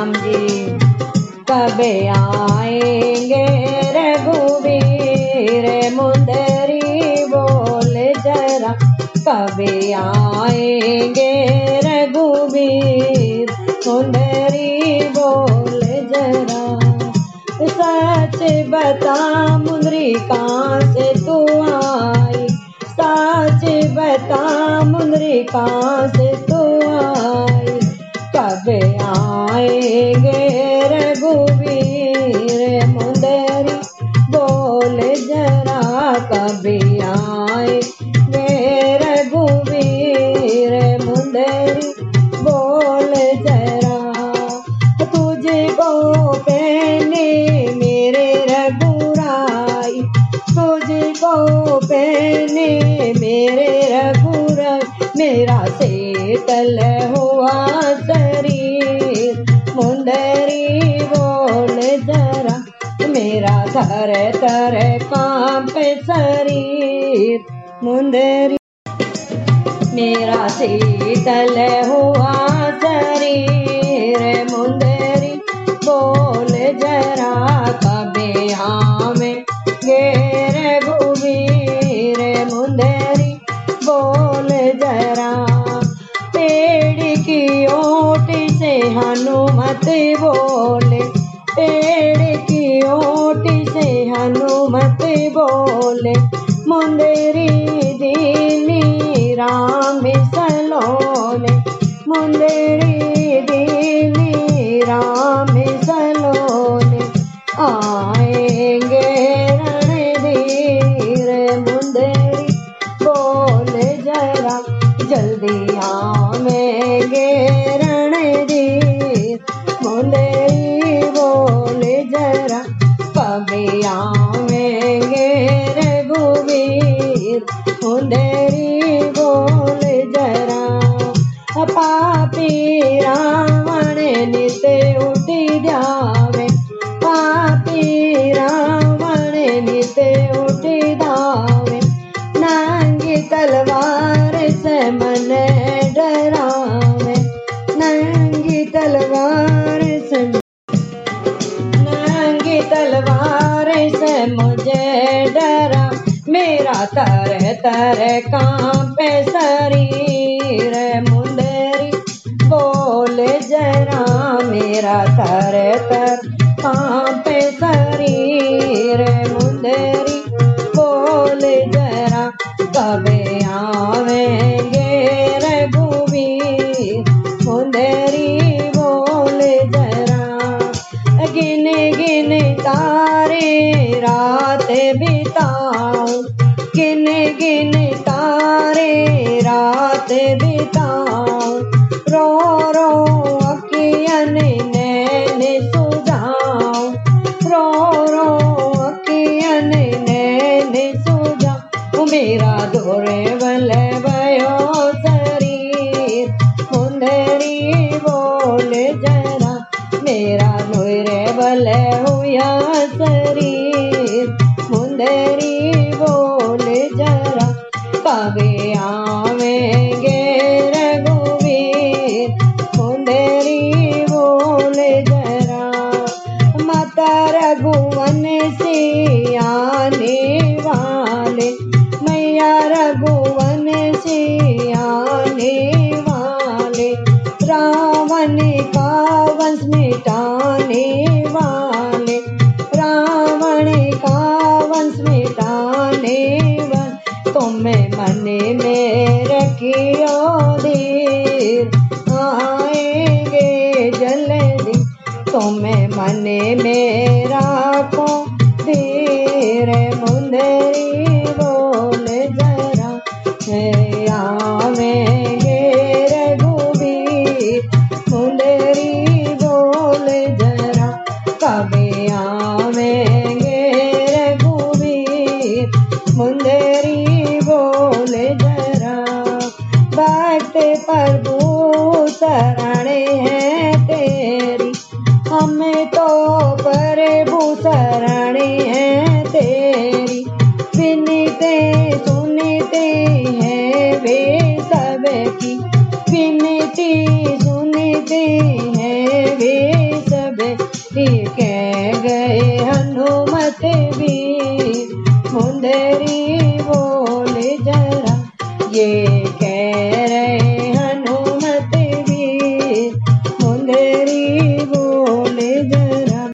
राम जी कबे आएँगे रघुवीर मुंदरी बोल जरा, कबे आएँगे रघुवीर मुंदरी बोल जरा। सच बता मुंदरी कहाँ से तू आई। सच बता मुंदरी कहाँ से तू कब आएँगे रघुवीर मुंदरी बोल जरा कब आएँगे रघुवीर मुंदरी बोल जरा तुझको पहने मेरे रघुराई। तुझको पहने मेरे रघुराई मेरा शीतल हुआ शरीर। मुंदरी बोल जरा, मेरा थर थर काँप शरीर। मुंदरी मेरा शीतल हुआ शरीर। मुंदरी बोल जरा कबे हनुमत बोले, पेड़ की ओट से हनुमत बोले, मुंदरी दीनी राम सलोने मुंदरी दीनी राम सलोने आएँगे रणधीर मुंदरी, बोल जरा जल्दी आवेंगे मुंदरी बोल जरा पापी रावण नित उठी जावे तर कांपे शरीर मुंदरी बोल जरा मेरा तर तर। कांपे शरीर मुंदरी बोल जरा कबे आवेंगे रघुवीर मुंदरी गिन गिन तारे रात बिताऊं। रो रो अखियन नैन सुझाऊं। रो रो अखियन नैन सुझाऊं। मेरा दोरे बल भयो शरीर, मुंदरी बोल जरा। कबे आवेंगे रघुवीर। मुंदरी बोल जरा, माता रघुवन से वाले। मैया रघुवन से वाले, रावण का वंश मिटाने वाले। तुम्हें मन में रखियो धीर आएँगे जल्दी, तुम्हें मन में राखो धीर मुंदरी बोल जरा है आवेंगे रघुवीर मुंदरी बोल जरा कबे आवेंगे रघुवीर मुंदरी जरा भक्त प्रभु शरण है तेरी। हमें तो प्रभु शरण है तेरी। बिनते सुनते हैं वे सब की बिनती सुनते हैं वे सब कह गए हनुमत भी मुंदरी बोल yeah.